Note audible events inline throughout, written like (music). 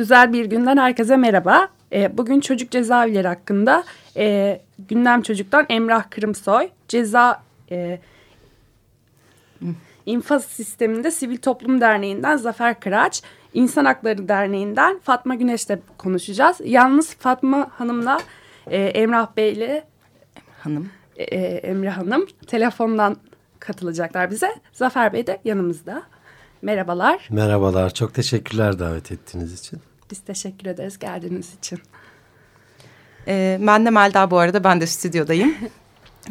Güzel bir günden herkese merhaba. E, bugün çocuk cezaevleri hakkında e, Gündem Çocuk'tan Emrah Kırımsoy, ceza e, infaz sisteminde Sivil Toplum Derneği'nden Zafer Kıraç, İnsan Hakları Derneği'nden Fatma Güneş'le konuşacağız. Yalnız Fatma Hanım'la e, Emrah Bey'le Hanım. E, e, Emre Hanım telefondan katılacaklar bize. Zafer Bey de yanımızda. Merhabalar. Merhabalar. Çok teşekkürler davet ettiğiniz için. Biz teşekkür ederiz geldiğiniz için. Ee, ben de Melda bu arada. Ben de stüdyodayım.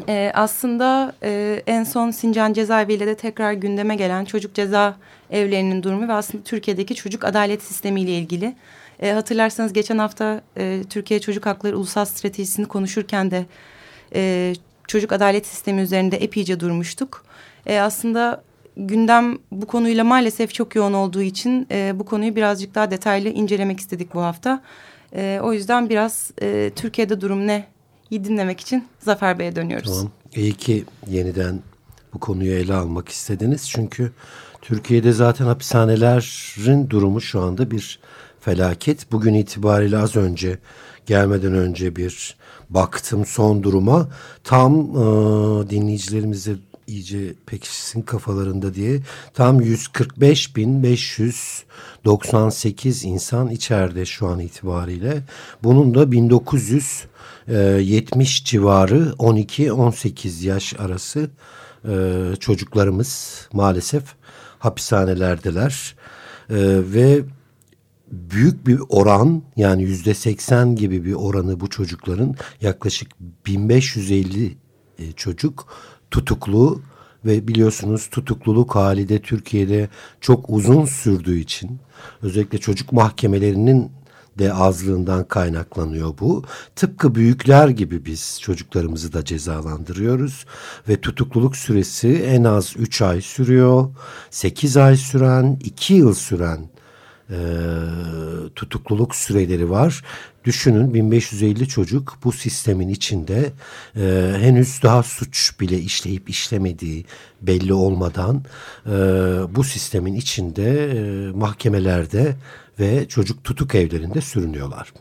ee, aslında e, en son Sincan Cezaevi ile de tekrar gündeme gelen çocuk ceza evlerinin durumu ve aslında Türkiye'deki çocuk adalet sistemi ile ilgili. E, hatırlarsanız geçen hafta e, Türkiye Çocuk Hakları Ulusal Stratejisini konuşurken de e, çocuk adalet sistemi üzerinde epeyce durmuştuk. E, aslında gündem bu konuyla maalesef çok yoğun olduğu için e, bu konuyu birazcık daha detaylı incelemek istedik bu hafta. E, o yüzden biraz e, Türkiye'de durum ne iyi dinlemek için Zafer Bey'e dönüyoruz. Tamam. İyi ki yeniden bu konuyu ele almak istediniz. Çünkü Türkiye'de zaten hapishanelerin durumu şu anda bir felaket. Bugün itibariyle az önce gelmeden önce bir baktım son duruma. Tam e, dinleyicilerimize iyice pekişsin kafalarında diye tam 145.598 insan içeride şu an itibariyle. Bunun da 1970 civarı 12-18 yaş arası e, çocuklarımız maalesef hapishanelerdeler. E, ve büyük bir oran yani yüzde seksen gibi bir oranı bu çocukların yaklaşık 1550 e, çocuk tutuklu ve biliyorsunuz tutukluluk hali de Türkiye'de çok uzun sürdüğü için özellikle çocuk mahkemelerinin de azlığından kaynaklanıyor bu. Tıpkı büyükler gibi biz çocuklarımızı da cezalandırıyoruz ve tutukluluk süresi en az 3 ay sürüyor. 8 ay süren, 2 yıl süren e, tutukluluk süreleri var. Düşünün 1550 çocuk bu sistemin içinde e, henüz daha suç bile işleyip işlemediği belli olmadan e, bu sistemin içinde e, mahkemelerde ve çocuk tutuk evlerinde sürünüyorlar.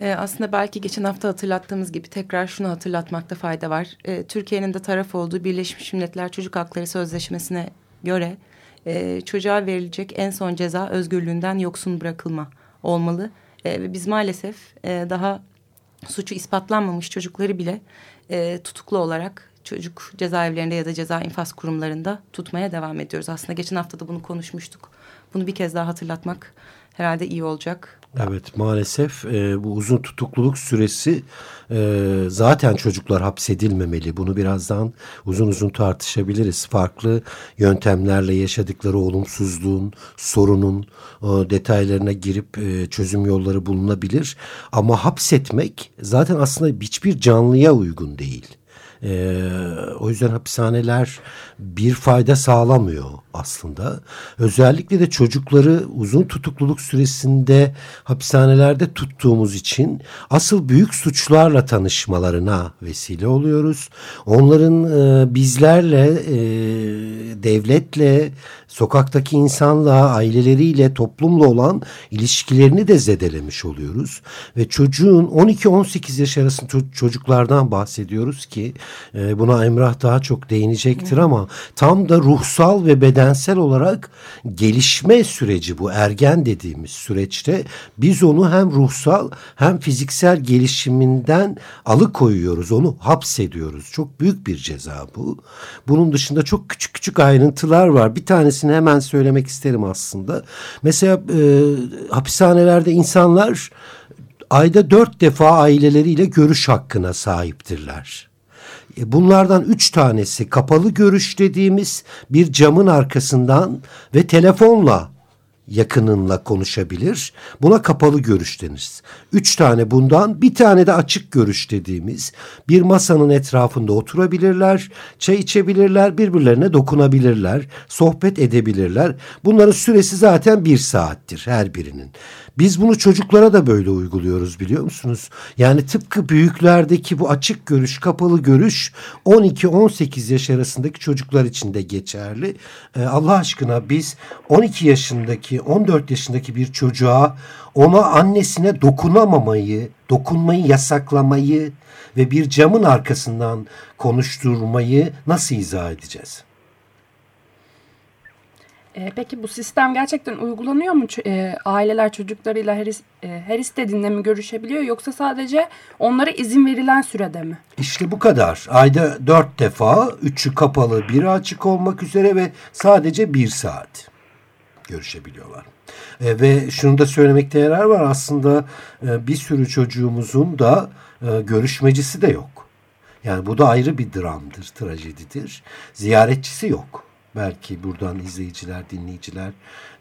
Ee, aslında belki geçen hafta hatırlattığımız gibi tekrar şunu hatırlatmakta fayda var. Ee, Türkiye'nin de taraf olduğu Birleşmiş Milletler Çocuk Hakları Sözleşmesi'ne göre e, çocuğa verilecek en son ceza özgürlüğünden yoksun bırakılma olmalı. E, biz maalesef e, daha suçu ispatlanmamış çocukları bile e, tutuklu olarak çocuk cezaevlerinde ya da ceza infaz kurumlarında tutmaya devam ediyoruz. Aslında geçen hafta da bunu konuşmuştuk. Bunu bir kez daha hatırlatmak herhalde iyi olacak. Evet maalesef e, bu uzun tutukluluk süresi e, zaten çocuklar hapsedilmemeli. Bunu birazdan uzun uzun tartışabiliriz. Farklı yöntemlerle yaşadıkları olumsuzluğun, sorunun e, detaylarına girip e, çözüm yolları bulunabilir. Ama hapsetmek zaten aslında hiçbir canlıya uygun değil. Ee, o yüzden hapishaneler bir fayda sağlamıyor aslında. Özellikle de çocukları uzun tutukluluk süresinde hapishanelerde tuttuğumuz için asıl büyük suçlarla tanışmalarına vesile oluyoruz. Onların e, bizlerle, e, devletle, sokaktaki insanla, aileleriyle, toplumla olan ilişkilerini de zedelemiş oluyoruz. Ve çocuğun 12-18 yaş arasında çocuklardan bahsediyoruz ki e, buna Emrah daha çok değinecektir ama tam da ruhsal ve bedensel olarak gelişme süreci bu ergen dediğimiz süreçte biz onu hem ruhsal hem fiziksel gelişiminden alıkoyuyoruz. Onu hapsediyoruz. Çok büyük bir ceza bu. Bunun dışında çok küçük küçük ayrıntılar var. Bir tanesini hemen söylemek isterim aslında. Mesela e, hapishanelerde insanlar ayda dört defa aileleriyle görüş hakkına sahiptirler. E, bunlardan üç tanesi kapalı görüş dediğimiz bir camın arkasından ve telefonla yakınınla konuşabilir. Buna kapalı görüş denir. Üç tane bundan bir tane de açık görüş dediğimiz bir masanın etrafında oturabilirler, çay içebilirler, birbirlerine dokunabilirler, sohbet edebilirler. Bunların süresi zaten bir saattir her birinin. Biz bunu çocuklara da böyle uyguluyoruz biliyor musunuz? Yani tıpkı büyüklerdeki bu açık görüş, kapalı görüş 12-18 yaş arasındaki çocuklar için de geçerli. Ee, Allah aşkına biz 12 yaşındaki, 14 yaşındaki bir çocuğa ona annesine dokunamamayı, dokunmayı yasaklamayı ve bir camın arkasından konuşturmayı nasıl izah edeceğiz? E, peki bu sistem gerçekten uygulanıyor mu? E, aileler çocuklarıyla her, e, her istediğinde mi görüşebiliyor yoksa sadece onlara izin verilen sürede mi? İşte bu kadar. Ayda dört defa, üçü kapalı, biri açık olmak üzere ve sadece bir saat görüşebiliyorlar. E, ve şunu da söylemekte yarar var aslında e, bir sürü çocuğumuzun da e, görüşmecisi de yok. Yani bu da ayrı bir dramdır, trajedidir. Ziyaretçisi yok. Belki buradan izleyiciler, dinleyiciler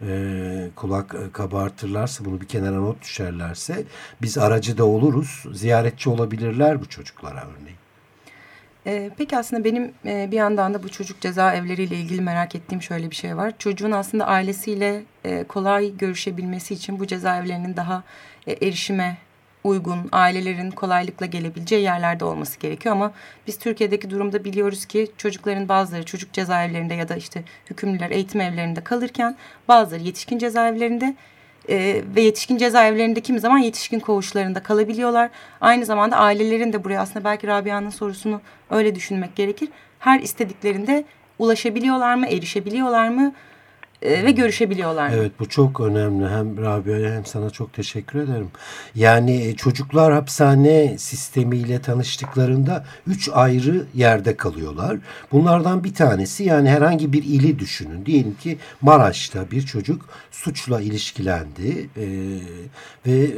e, kulak e, kabartırlarsa, bunu bir kenara not düşerlerse biz aracı da oluruz. Ziyaretçi olabilirler bu çocuklara örneğin. E, peki aslında benim e, bir yandan da bu çocuk cezaevleriyle ilgili merak ettiğim şöyle bir şey var. Çocuğun aslında ailesiyle kolay görüşebilmesi için bu cezaevlerinin daha erişime uygun, ailelerin kolaylıkla gelebileceği yerlerde olması gerekiyor. Ama biz Türkiye'deki durumda biliyoruz ki çocukların bazıları çocuk cezaevlerinde ya da işte hükümlüler eğitim evlerinde kalırken bazıları yetişkin cezaevlerinde e, ve yetişkin cezaevlerinde kimi zaman yetişkin koğuşlarında kalabiliyorlar. Aynı zamanda ailelerin de buraya aslında belki Rabia'nın sorusunu öyle düşünmek gerekir. Her istediklerinde ulaşabiliyorlar mı, erişebiliyorlar mı? E, ve görüşebiliyorlar. Evet bu çok önemli. Hem Rabia'ya hem sana çok teşekkür ederim. Yani e, çocuklar hapishane sistemiyle tanıştıklarında üç ayrı yerde kalıyorlar. Bunlardan bir tanesi yani herhangi bir ili düşünün. Diyelim ki Maraş'ta bir çocuk suçla ilişkilendi e, ve e,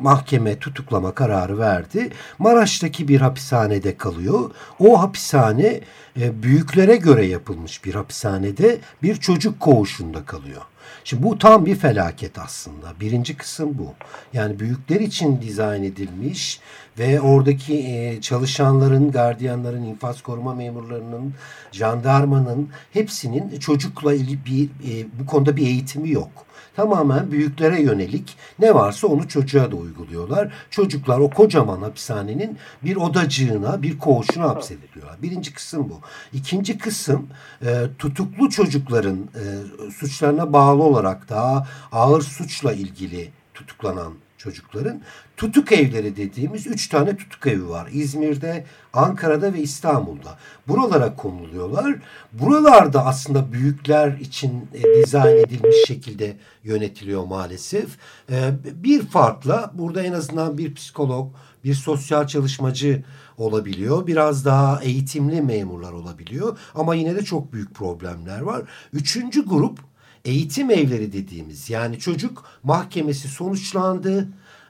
mahkeme tutuklama kararı verdi. Maraş'taki bir hapishanede kalıyor. O hapishane büyüklere göre yapılmış bir hapishanede bir çocuk koğuşunda kalıyor. Şimdi bu tam bir felaket aslında. Birinci kısım bu. Yani büyükler için dizayn edilmiş ve oradaki e, çalışanların, gardiyanların, infaz koruma memurlarının, jandarmanın hepsinin çocukla bir, e, bu konuda bir eğitimi yok tamamen büyüklere yönelik ne varsa onu çocuğa da uyguluyorlar. Çocuklar o kocaman hapishanenin bir odacığına, bir koğuşuna hapsediliyorlar. Birinci kısım bu. İkinci kısım e, tutuklu çocukların e, suçlarına bağlı olarak daha ağır suçla ilgili tutuklanan çocukların tutuk evleri dediğimiz üç tane tutuk evi var. İzmir'de, Ankara'da ve İstanbul'da. Buralara konuluyorlar. Buralarda aslında büyükler için e, dizayn edilmiş şekilde yönetiliyor maalesef. E, bir farkla burada en azından bir psikolog, bir sosyal çalışmacı olabiliyor. Biraz daha eğitimli memurlar olabiliyor. Ama yine de çok büyük problemler var. Üçüncü grup eğitim evleri dediğimiz yani çocuk mahkemesi sonuçlandı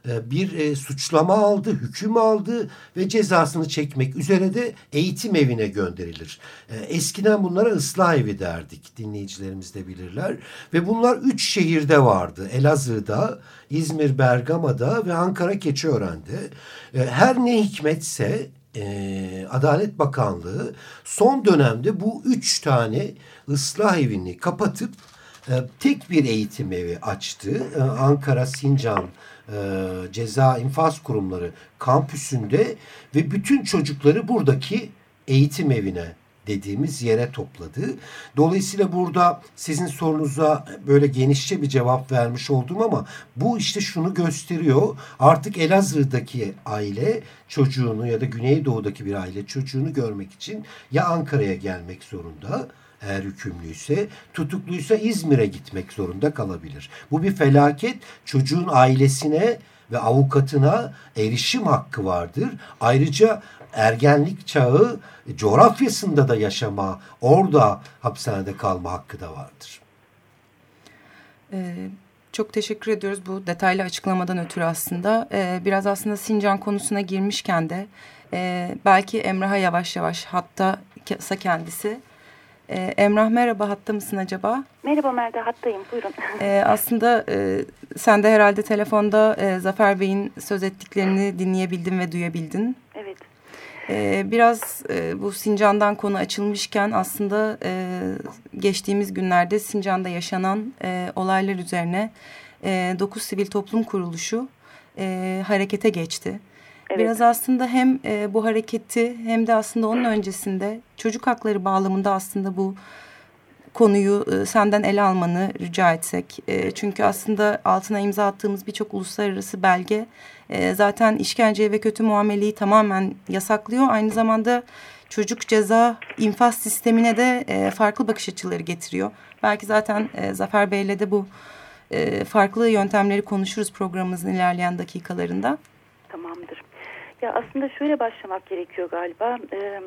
e, bir e, suçlama aldı, hüküm aldı ve cezasını çekmek üzere de eğitim evine gönderilir. E, eskiden bunlara ıslah evi derdik dinleyicilerimiz de bilirler ve bunlar üç şehirde vardı. Elazığ'da, İzmir Bergama'da ve Ankara Keçiören'de. Her ne hikmetse Adalet Bakanlığı son dönemde bu üç tane ıslah evini kapatıp tek bir eğitim evi açtı. Ankara Sincan e, ceza infaz kurumları kampüsünde ve bütün çocukları buradaki eğitim evine dediğimiz yere topladı. Dolayısıyla burada sizin sorunuza böyle genişçe bir cevap vermiş oldum ama bu işte şunu gösteriyor. Artık Elazığ'daki aile çocuğunu ya da Güneydoğu'daki bir aile çocuğunu görmek için ya Ankara'ya gelmek zorunda eğer hükümlüyse, tutukluysa İzmir'e gitmek zorunda kalabilir. Bu bir felaket. Çocuğun ailesine ve avukatına erişim hakkı vardır. Ayrıca ergenlik çağı coğrafyasında da yaşama, orada hapishanede kalma hakkı da vardır. Ee, çok teşekkür ediyoruz bu detaylı açıklamadan ötürü aslında. Ee, biraz aslında Sincan konusuna girmişken de e, belki Emrah'a yavaş yavaş hatta kendisi E, Emrah merhaba hatta mısın acaba? Merhaba Melda hattayım buyurun. (laughs) E, aslında e, sen de herhalde telefonda e, Zafer Bey'in söz ettiklerini dinleyebildin ve duyabildin. Evet. E, biraz e, bu Sincan'dan konu açılmışken aslında e, geçtiğimiz günlerde Sincan'da yaşanan e, olaylar üzerine e, 9 Sivil Toplum Kuruluşu e, harekete geçti. Evet. Biraz aslında hem e, bu hareketi hem de aslında onun öncesinde çocuk hakları bağlamında aslında bu konuyu e, senden ele almanı rica etsek. E, çünkü aslında altına imza attığımız birçok uluslararası belge e, zaten işkence ve kötü muameleyi tamamen yasaklıyor. Aynı zamanda çocuk ceza infaz sistemine de e, farklı bakış açıları getiriyor. Belki zaten e, Zafer Bey'le de bu e, farklı yöntemleri konuşuruz programımızın ilerleyen dakikalarında. Tamamdır. Ya aslında şöyle başlamak gerekiyor galiba. Ee,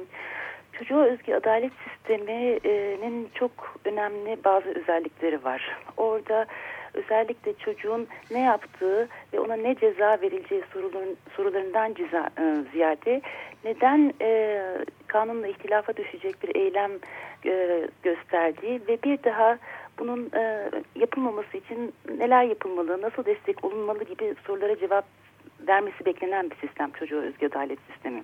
çocuğa özgü adalet sisteminin çok önemli bazı özellikleri var. Orada özellikle çocuğun ne yaptığı ve ona ne ceza verileceği soruların, sorularından ciza, e, ziyade neden e, kanunla ihtilafa düşecek bir eylem e, gösterdiği ve bir daha bunun e, yapılmaması için neler yapılmalı, nasıl destek olunmalı gibi sorulara cevap vermesi beklenen bir sistem çocuğa özgü adalet sistemi.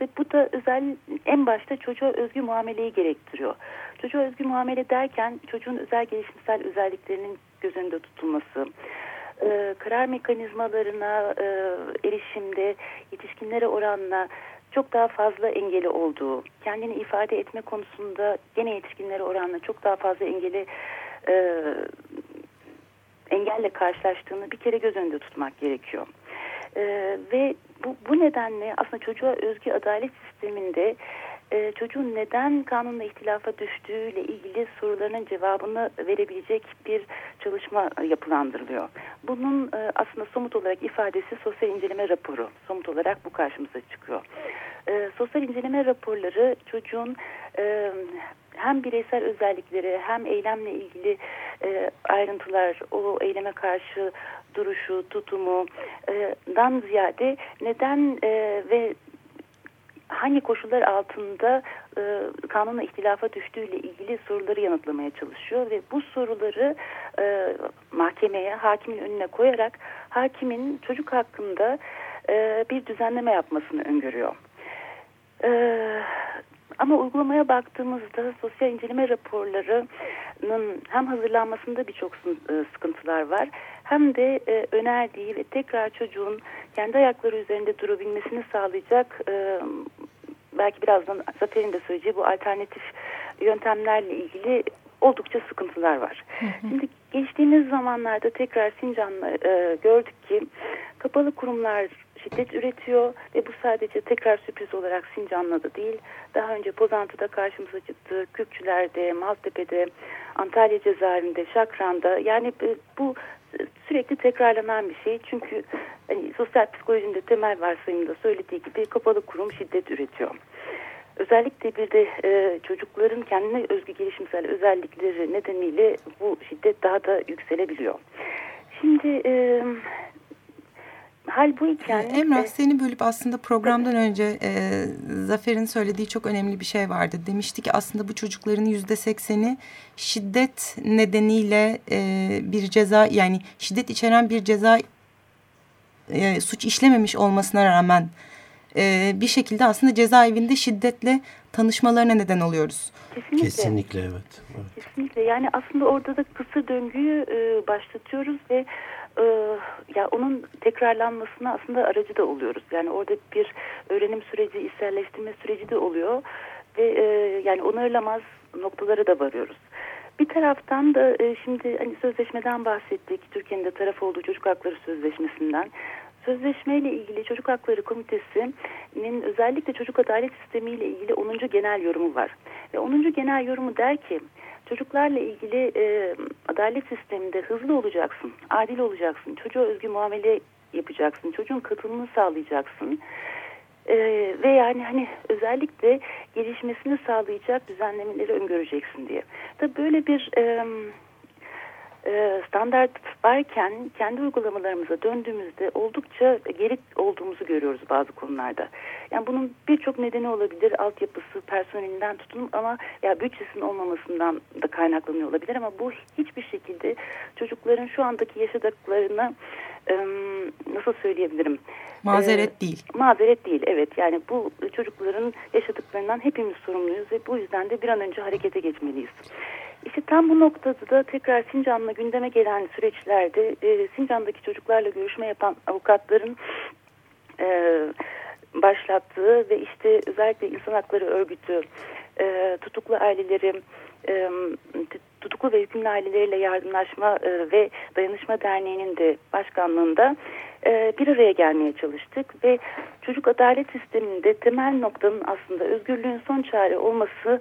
Ve bu da özel en başta çocuğa özgü muameleyi gerektiriyor. Çocuğa özgü muamele derken çocuğun özel gelişimsel özelliklerinin göz önünde tutulması, e, karar mekanizmalarına e, erişimde yetişkinlere oranla çok daha fazla engeli olduğu, kendini ifade etme konusunda gene yetişkinlere oranla çok daha fazla engeli e, engelle karşılaştığını bir kere göz önünde tutmak gerekiyor. E, ve bu, bu nedenle aslında çocuğa özgü adalet sisteminde e, çocuğun neden kanunla ihtilafa düştüğüyle ilgili sorularının cevabını verebilecek bir çalışma yapılandırılıyor. Bunun e, aslında somut olarak ifadesi sosyal inceleme raporu. Somut olarak bu karşımıza çıkıyor. E, sosyal inceleme raporları çocuğun e, hem bireysel özellikleri hem eylemle ilgili e, ayrıntılar, o eyleme karşı duruşu, tutumu e, dan ziyade neden e, ve hangi koşullar altında e, kanunla ihtilafa düştüğüyle ilgili soruları yanıtlamaya çalışıyor ve bu soruları e, mahkemeye, hakimin önüne koyarak hakimin çocuk hakkında e, bir düzenleme yapmasını öngörüyor. E, ama uygulamaya baktığımızda sosyal inceleme raporlarının hem hazırlanmasında birçok e, sıkıntılar var hem de e, önerdiği ve tekrar çocuğun kendi ayakları üzerinde durabilmesini sağlayacak e, belki birazdan Zafer'in de söyleyeceği bu alternatif yöntemlerle ilgili oldukça sıkıntılar var. Şimdi geçtiğimiz zamanlarda tekrar Sincan'la e, gördük ki kapalı kurumlar şiddet üretiyor ve bu sadece tekrar sürpriz olarak Sincan'la değil. Daha önce Pozantı'da karşımıza çıktı, Kürkçüler'de, Maltepe'de, Antalya cezaevinde, Şakran'da yani bu sürekli tekrarlanan bir şey. Çünkü hani, sosyal psikolojinin temel varsayımda söylediği gibi kapalı kurum şiddet üretiyor. Özellikle bir de e, çocukların kendine özgü gelişimsel özellikleri nedeniyle bu şiddet daha da yükselebiliyor. Şimdi e, hal bu iken... Emrah seni bölüp aslında programdan önce e, Zafer'in söylediği çok önemli bir şey vardı. Demişti ki aslında bu çocukların yüzde sekseni şiddet nedeniyle e, bir ceza yani şiddet içeren bir ceza e, suç işlememiş olmasına rağmen e, bir şekilde aslında cezaevinde şiddetle tanışmalarına neden oluyoruz. Kesinlikle. Kesinlikle evet. evet. Kesinlikle yani aslında orada da kısır döngüyü e, başlatıyoruz ve e, ya onun tekrarlanmasına aslında aracı da oluyoruz. Yani orada bir öğrenim süreci, içselleştirme süreci de oluyor ve e, yani onarılamaz noktalara da varıyoruz. Bir taraftan da e, şimdi hani sözleşmeden bahsettik. Türkiye'nin de taraf olduğu çocuk hakları sözleşmesinden. Sözleşmeyle ilgili Çocuk Hakları Komitesi'nin özellikle çocuk adalet sistemiyle ilgili 10. genel yorumu var. Ve 10. genel yorumu der ki çocuklarla ilgili e, adalet sisteminde hızlı olacaksın, adil olacaksın, çocuğa özgü muamele yapacaksın, çocuğun katılımını sağlayacaksın. Ee, ve yani hani özellikle gelişmesini sağlayacak düzenlemeleri öngöreceksin diye. Tabii böyle bir e, e, standart varken kendi uygulamalarımıza döndüğümüzde oldukça geri olduğumuzu görüyoruz bazı konularda. Yani bunun birçok nedeni olabilir. Altyapısı, personelinden tutun ama ya bütçesinin olmamasından da kaynaklanıyor olabilir ama bu hiçbir şekilde çocukların şu andaki yaşadıklarını e, nasıl söyleyebilirim? Mazeret Ee, değil. Mazeret değil evet yani bu çocukların yaşadıklarından hepimiz sorumluyuz ve bu yüzden de bir an önce harekete geçmeliyiz. İşte tam bu noktada da tekrar Sincan'la gündeme gelen süreçlerde e, Sincan'daki çocuklarla görüşme yapan avukatların e, başlattığı ve işte özellikle insan hakları örgütü, e, tutuklu aileleri, e, tutuklu ve hükümlü aileleriyle yardımlaşma e, ve dayanışma derneğinin de başkanlığında e, bir araya gelmeye çalıştık ve çocuk adalet sisteminde temel noktanın aslında özgürlüğün son çare olması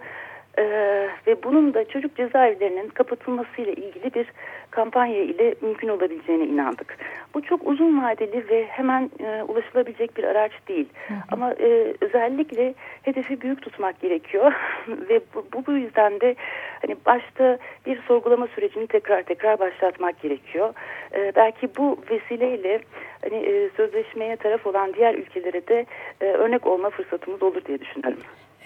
ee, ve bunun da çocuk cezaevlerinin kapatılmasıyla ilgili bir kampanya ile mümkün olabileceğine inandık. Bu çok uzun vadeli ve hemen e, ulaşılabilecek bir araç değil. Hı hı. Ama e, özellikle hedefi büyük tutmak gerekiyor (laughs) ve bu, bu, bu yüzden de hani başta bir sorgulama sürecini tekrar tekrar başlatmak gerekiyor. E, belki bu vesileyle hani e, sözleşmeye taraf olan diğer ülkelere de e, örnek olma fırsatımız olur diye düşünüyorum.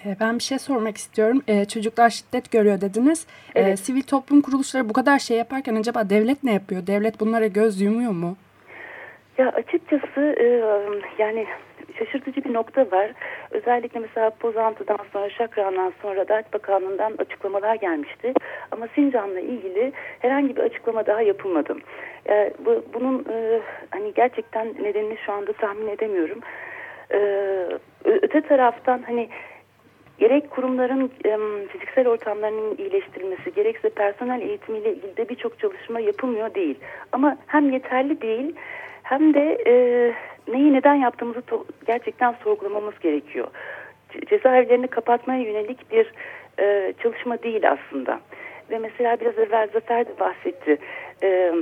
E, ben bir şey sormak istiyorum. Ee, çocuklar şiddet görüyor dediniz. Ee, evet. Ee, sivil toplum kuruluşları bu kadar şey yaparken acaba devlet ne yapıyor? Devlet bunlara göz yumuyor mu? Ya açıkçası e, yani şaşırtıcı bir nokta var. Özellikle mesela Pozantı'dan sonra Şakran'dan sonra Adalet Bakanlığı'ndan açıklamalar gelmişti. Ama Sincan'la ilgili herhangi bir açıklama daha yapılmadı. Yani bu, bunun e, hani gerçekten nedenini şu anda tahmin edemiyorum. E, öte taraftan hani gerek kurumların fiziksel ortamlarının iyileştirilmesi gerekse personel eğitimiyle ilgili de birçok çalışma yapılmıyor değil. Ama hem yeterli değil hem de e, neyi neden yaptığımızı gerçekten sorgulamamız gerekiyor. Cezaevlerini kapatmaya yönelik bir e, çalışma değil aslında. Ve mesela biraz evvel Zafer de bahsetti. E,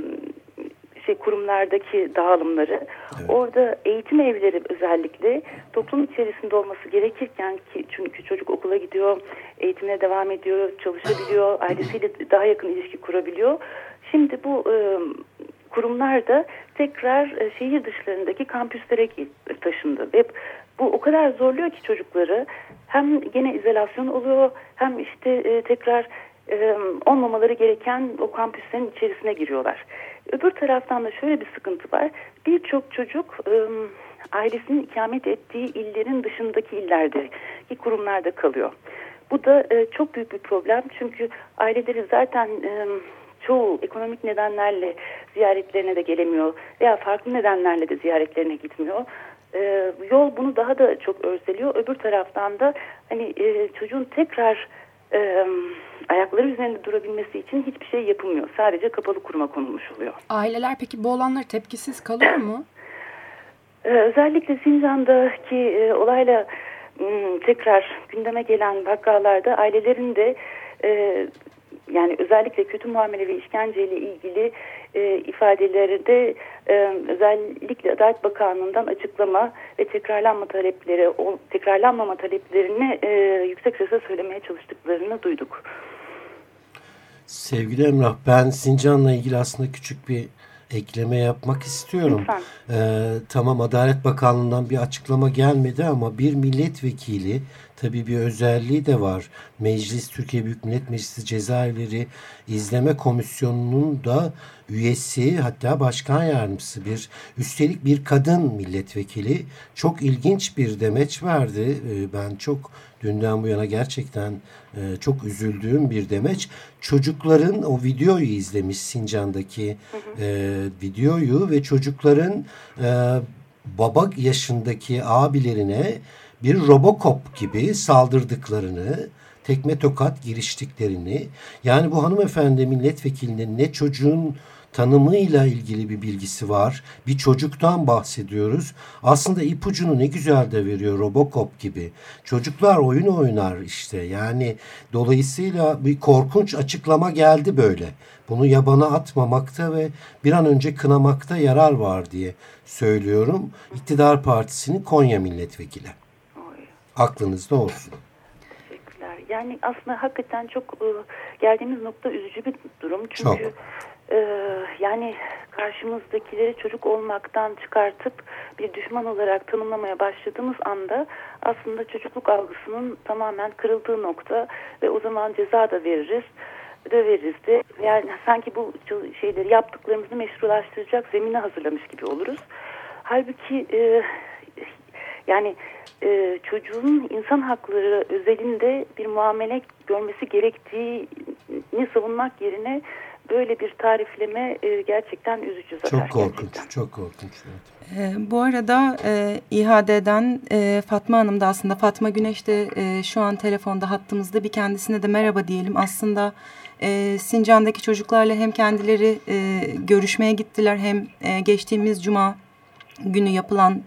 şey kurumlardaki dağılımları. Evet. Orada eğitim evleri özellikle toplum içerisinde olması gerekirken ki çünkü çocuk okula gidiyor, eğitimine devam ediyor, çalışabiliyor, (laughs) ailesiyle daha yakın ilişki kurabiliyor. Şimdi bu e, kurumlar da tekrar e, şehir dışlarındaki kampüslere taşındı ve bu o kadar zorluyor ki çocukları hem gene izolasyon oluyor hem işte e, tekrar e, olmamaları gereken o kampüslerin içerisine giriyorlar. Öbür taraftan da şöyle bir sıkıntı var. Birçok çocuk e, ailesinin ikamet ettiği illerin dışındaki illerdeki kurumlarda kalıyor. Bu da e, çok büyük bir problem çünkü aileleri zaten e, çoğu ekonomik nedenlerle ziyaretlerine de gelemiyor veya farklı nedenlerle de ziyaretlerine gitmiyor. E, yol bunu daha da çok örseliyor. Öbür taraftan da hani e, çocuğun tekrar e, ayakları üzerinde durabilmesi için hiçbir şey yapılmıyor. Sadece kapalı kuruma konulmuş oluyor. Aileler peki bu olanlar tepkisiz kalıyor mu? (clears throat) Ee, özellikle Sincan'daki e, olayla m, tekrar gündeme gelen vakalarda ailelerin de e, yani özellikle kötü muamele ve işkenceyle ilgili e, ifadeleri de e, özellikle Adalet Bakanlığı'ndan açıklama ve tekrarlanma talepleri, o tekrarlanmama taleplerini e, yüksek sesle söylemeye çalıştıklarını duyduk. Sevgili Emrah ben Sincan'la ilgili aslında küçük bir ekleme yapmak istiyorum. Ee, tamam Adalet Bakanlığı'ndan bir açıklama gelmedi ama bir milletvekili tabii bir özelliği de var. Meclis, Türkiye Büyük Millet Meclisi Cezaevleri İzleme Komisyonu'nun da üyesi hatta başkan yardımcısı bir üstelik bir kadın milletvekili çok ilginç bir demeç verdi. Ee, ben çok dünden bu yana gerçekten e, çok üzüldüğüm bir demeç. Çocukların o videoyu izlemiş Sincan'daki e, videoyu ve çocukların e, baba yaşındaki abilerine bir Robocop gibi saldırdıklarını, tekme tokat giriştiklerini, yani bu hanımefendi milletvekilinin ne çocuğun tanımıyla ilgili bir bilgisi var. Bir çocuktan bahsediyoruz. Aslında ipucunu ne güzel de veriyor Robocop gibi. Çocuklar oyun oynar işte. Yani dolayısıyla bir korkunç açıklama geldi böyle. Bunu yabana atmamakta ve bir an önce kınamakta yarar var diye söylüyorum. İktidar Partisi'nin Konya milletvekili. Aklınızda olsun. Teşekkürler. Yani aslında hakikaten çok e, geldiğimiz nokta üzücü bir durum. Çünkü çok. e, yani karşımızdakileri çocuk olmaktan çıkartıp bir düşman olarak tanımlamaya başladığımız anda aslında çocukluk algısının tamamen kırıldığı nokta ve o zaman ceza da veririz döveriz de yani sanki bu şeyleri yaptıklarımızı meşrulaştıracak zemini hazırlamış gibi oluruz. Halbuki e, yani e, çocuğun insan hakları özelinde bir muamele görmesi gerektiğini savunmak yerine böyle bir tarifleme e, gerçekten üzücü zaten. Çok korkunç, gerçekten. çok korkunç. Evet. E, bu arada e, İHA'den e, Fatma Hanım da aslında Fatma Güneş de e, şu an telefonda hattımızda bir kendisine de merhaba diyelim. Aslında e, Sincan'daki çocuklarla hem kendileri e, görüşmeye gittiler hem e, geçtiğimiz cuma günü yapılan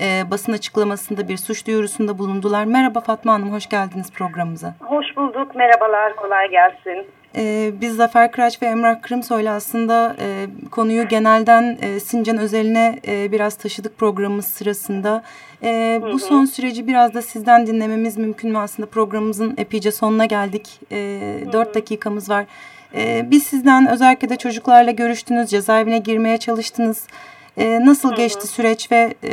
e, basın açıklamasında bir suç duyurusunda bulundular. Merhaba Fatma Hanım, hoş geldiniz programımıza. Hoş bulduk, merhabalar, kolay gelsin. Ee, biz Zafer Kıraç ve Emrah Kırımsoy'la aslında e, konuyu genelden e, Sincan özeline e, biraz taşıdık programımız sırasında. E, hı hı. Bu son süreci biraz da sizden dinlememiz mümkün mü? Aslında programımızın epeyce sonuna geldik. E, dört dakikamız var. E, biz sizden özellikle de çocuklarla görüştünüz, cezaevine girmeye çalıştınız. E, nasıl hı hı. geçti süreç ve e,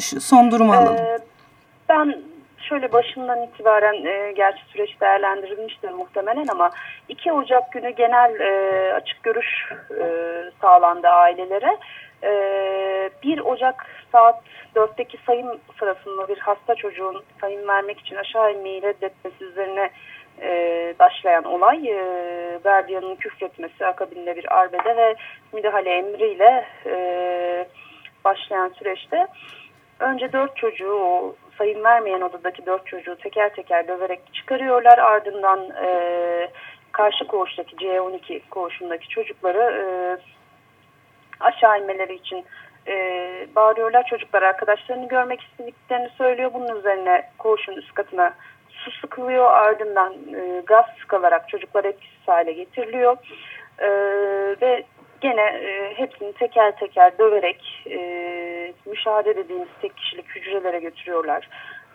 şu son durumu alalım? Ee, ben şöyle başından itibaren e, gerçi süreç değerlendirilmiştir muhtemelen ama 2 Ocak günü genel e, açık görüş e, sağlandı ailelere. E, 1 Ocak saat 4'teki sayım sırasında bir hasta çocuğun sayım vermek için aşağı inmeyi reddetmesi üzerine e, başlayan olay e, gardiyanın küfretmesi akabinde bir arbede ve müdahale emriyle e, başlayan süreçte önce dört çocuğu o sayım vermeyen odadaki dört çocuğu teker teker döverek çıkarıyorlar. Ardından e, karşı koğuştaki C12 koğuşundaki çocukları e, aşağı inmeleri için e, bağırıyorlar. Çocuklar arkadaşlarını görmek istediklerini söylüyor. Bunun üzerine koğuşun üst katına su sıkılıyor. Ardından e, gaz sıkılarak çocuklar etkisiz hale getiriliyor. E, ve gene e, hepsini teker teker döverek e, müşahede dediğimiz tek kişilik hücrelere götürüyorlar.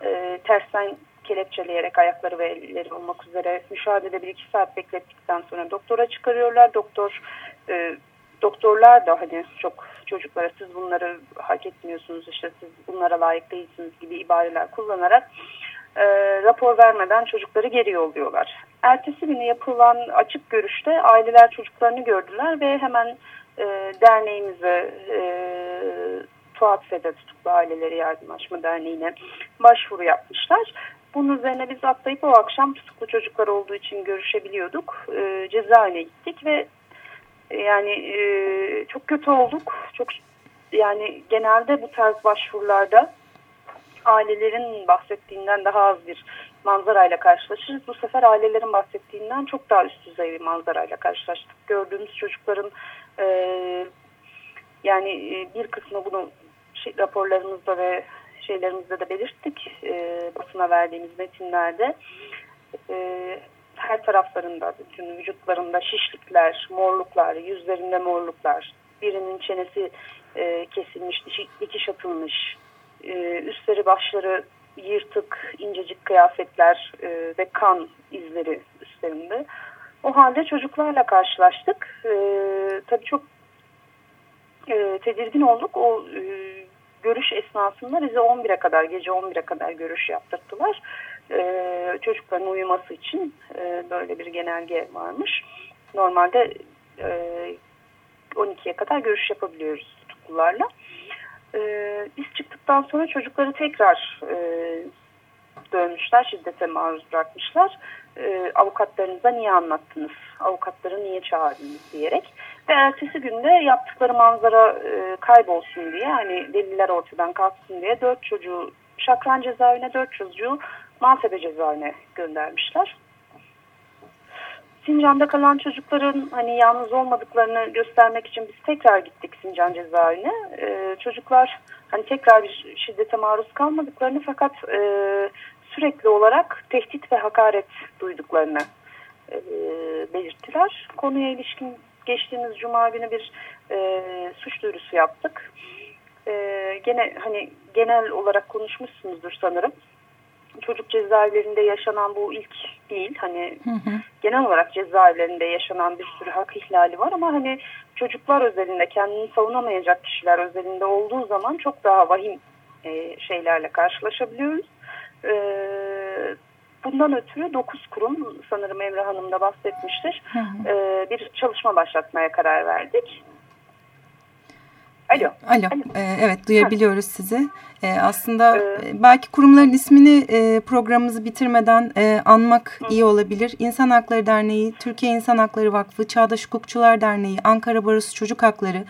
E, tersten kelepçeleyerek ayakları ve elleri olmak üzere müşahedede bir iki saat beklettikten sonra doktora çıkarıyorlar. Doktor e, doktorlar da hani çok çocuklara siz bunları hak etmiyorsunuz işte siz bunlara layık değilsiniz gibi ibareler kullanarak e, rapor vermeden çocukları geri yolluyorlar. Ertesi günü yapılan açık görüşte aileler çocuklarını gördüler ve hemen e, derneğimize e, Fuat Fede Tutuklu Aileleri Yardımlaşma Derneği'ne başvuru yapmışlar. Bunun üzerine biz atlayıp o akşam tutuklu çocuklar olduğu için görüşebiliyorduk. E, cezaevine gittik ve yani e, çok kötü olduk. Çok yani genelde bu tarz başvurularda ailelerin bahsettiğinden daha az bir manzarayla karşılaşırız. Bu sefer ailelerin bahsettiğinden çok daha üst düzey bir manzarayla karşılaştık. Gördüğümüz çocukların e, yani e, bir kısmı bunu şey, raporlarımızda ve şeylerimizde de belirttik. E, basına verdiğimiz metinlerde. E, her taraflarında, bütün vücutlarında şişlikler, morluklar, yüzlerinde morluklar, birinin çenesi e, kesilmiş, dikiş atılmış, e, üstleri başları yırtık, incecik kıyafetler e, ve kan izleri üstlerinde. O halde çocuklarla karşılaştık. E, tabii çok e, tedirgin olduk. O e, görüş esnasında bize 11'e kadar, gece 11'e kadar görüş yaptırdılar. E, çocukların uyuması için e, böyle bir genelge varmış. Normalde e, 12'ye kadar görüş yapabiliyoruz tutuklularla. E, biz çıktıktan sonra çocukları tekrar e, dönmüşler, şiddete maruz bırakmışlar. E, avukatlarınıza niye anlattınız, avukatları niye çağırdınız diyerek. Ve ertesi günde yaptıkları manzara e, kaybolsun diye, hani deliller ortadan kalksın diye dört çocuğu Şakran cezaevine, dört çocuğu Maltepe cezaevine göndermişler. Sincan'da kalan çocukların hani yalnız olmadıklarını göstermek için biz tekrar gittik Sincan cezaevine. Ee, çocuklar hani tekrar bir şiddete maruz kalmadıklarını fakat e, sürekli olarak tehdit ve hakaret duyduklarını e, belirttiler. Konuya ilişkin geçtiğimiz cuma günü bir e, suç duyurusu yaptık. E, gene hani genel olarak konuşmuşsunuzdur sanırım. Çocuk cezaevlerinde yaşanan bu ilk değil. Hani hı hı. genel olarak cezaevlerinde yaşanan bir sürü hak ihlali var ama hani çocuklar özelinde kendini savunamayacak kişiler özelinde olduğu zaman çok daha vahim e, şeylerle karşılaşabiliyoruz. E, bundan ötürü 9 kurum sanırım Emre Hanım da bahsetmiştir. Hı hı. E, bir çalışma başlatmaya karar verdik. Alo. Alo. Alo. Ee, evet duyabiliyoruz ha. sizi. Ee, aslında ee, belki kurumların ismini e, programımızı bitirmeden e, anmak hı. iyi olabilir. İnsan Hakları Derneği, Türkiye İnsan Hakları Vakfı, Çağdaş Hukukçular Derneği, Ankara Barosu Çocuk Hakları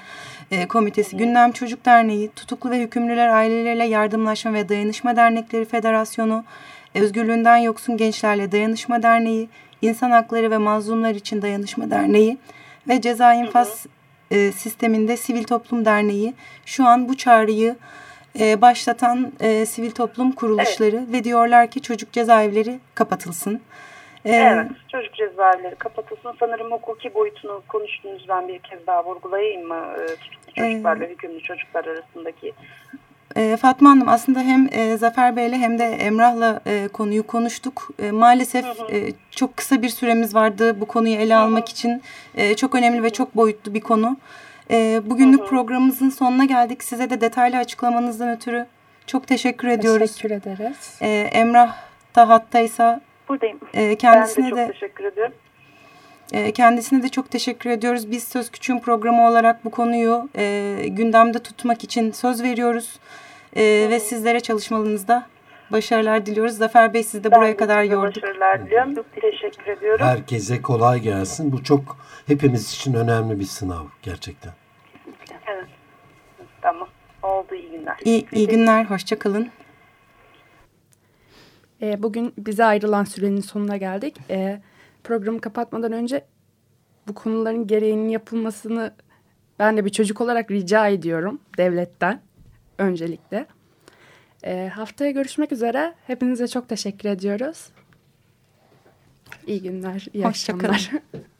e, Komitesi, hı. Gündem Çocuk Derneği, Tutuklu ve Hükümlüler Aileleriyle Yardımlaşma ve Dayanışma Dernekleri Federasyonu, Özgürlüğünden Yoksun Gençlerle Dayanışma Derneği, İnsan Hakları ve Mazlumlar İçin Dayanışma Derneği ve Ceza İnfaz e, sisteminde Sivil Toplum Derneği şu an bu çağrıyı e, başlatan e, sivil toplum kuruluşları evet. ve diyorlar ki çocuk cezaevleri kapatılsın. Ee, evet, çocuk cezaevleri kapatılsın. Sanırım hukuki boyutunu konuştunuz. Ben bir kez daha vurgulayayım mı? E, tutuklu çocuklarla e, hükümlü çocuklar arasındaki e, Fatma Hanım aslında hem e, Zafer Bey'le hem de Emrah'la e, konuyu konuştuk. E, maalesef hı hı. E, çok kısa bir süremiz vardı bu konuyu ele hı hı. almak için. E, çok önemli ve çok boyutlu bir konu. E, bugünlük hı hı. programımızın sonuna geldik. Size de detaylı açıklamanızdan ötürü çok teşekkür ediyoruz. Teşekkür ederiz. E, Emrah da hattaysa buradayım. E, kendisine ben de çok de, teşekkür ediyorum. E, kendisine de çok teşekkür ediyoruz. Biz Söz Küçüğün programı olarak bu konuyu e, gündemde tutmak için söz veriyoruz. E, ve sizlere çalışmalarınızda başarılar diliyoruz. Zafer Bey siz de ben buraya kadar yorduk. Başarılar diliyorum. Çok teşekkür ediyorum. Herkese kolay gelsin. Bu çok hepimiz için önemli bir sınav gerçekten. Evet. Tamam. Oldu iyi günler. İyi, iyi günler. Hoşçakalın. E, bugün bize ayrılan sürenin sonuna geldik. E, programı kapatmadan önce bu konuların gereğinin yapılmasını ben de bir çocuk olarak rica ediyorum devletten öncelikle. E, haftaya görüşmek üzere. Hepinize çok teşekkür ediyoruz. İyi günler, iyi Hoşça akşamlar. (laughs)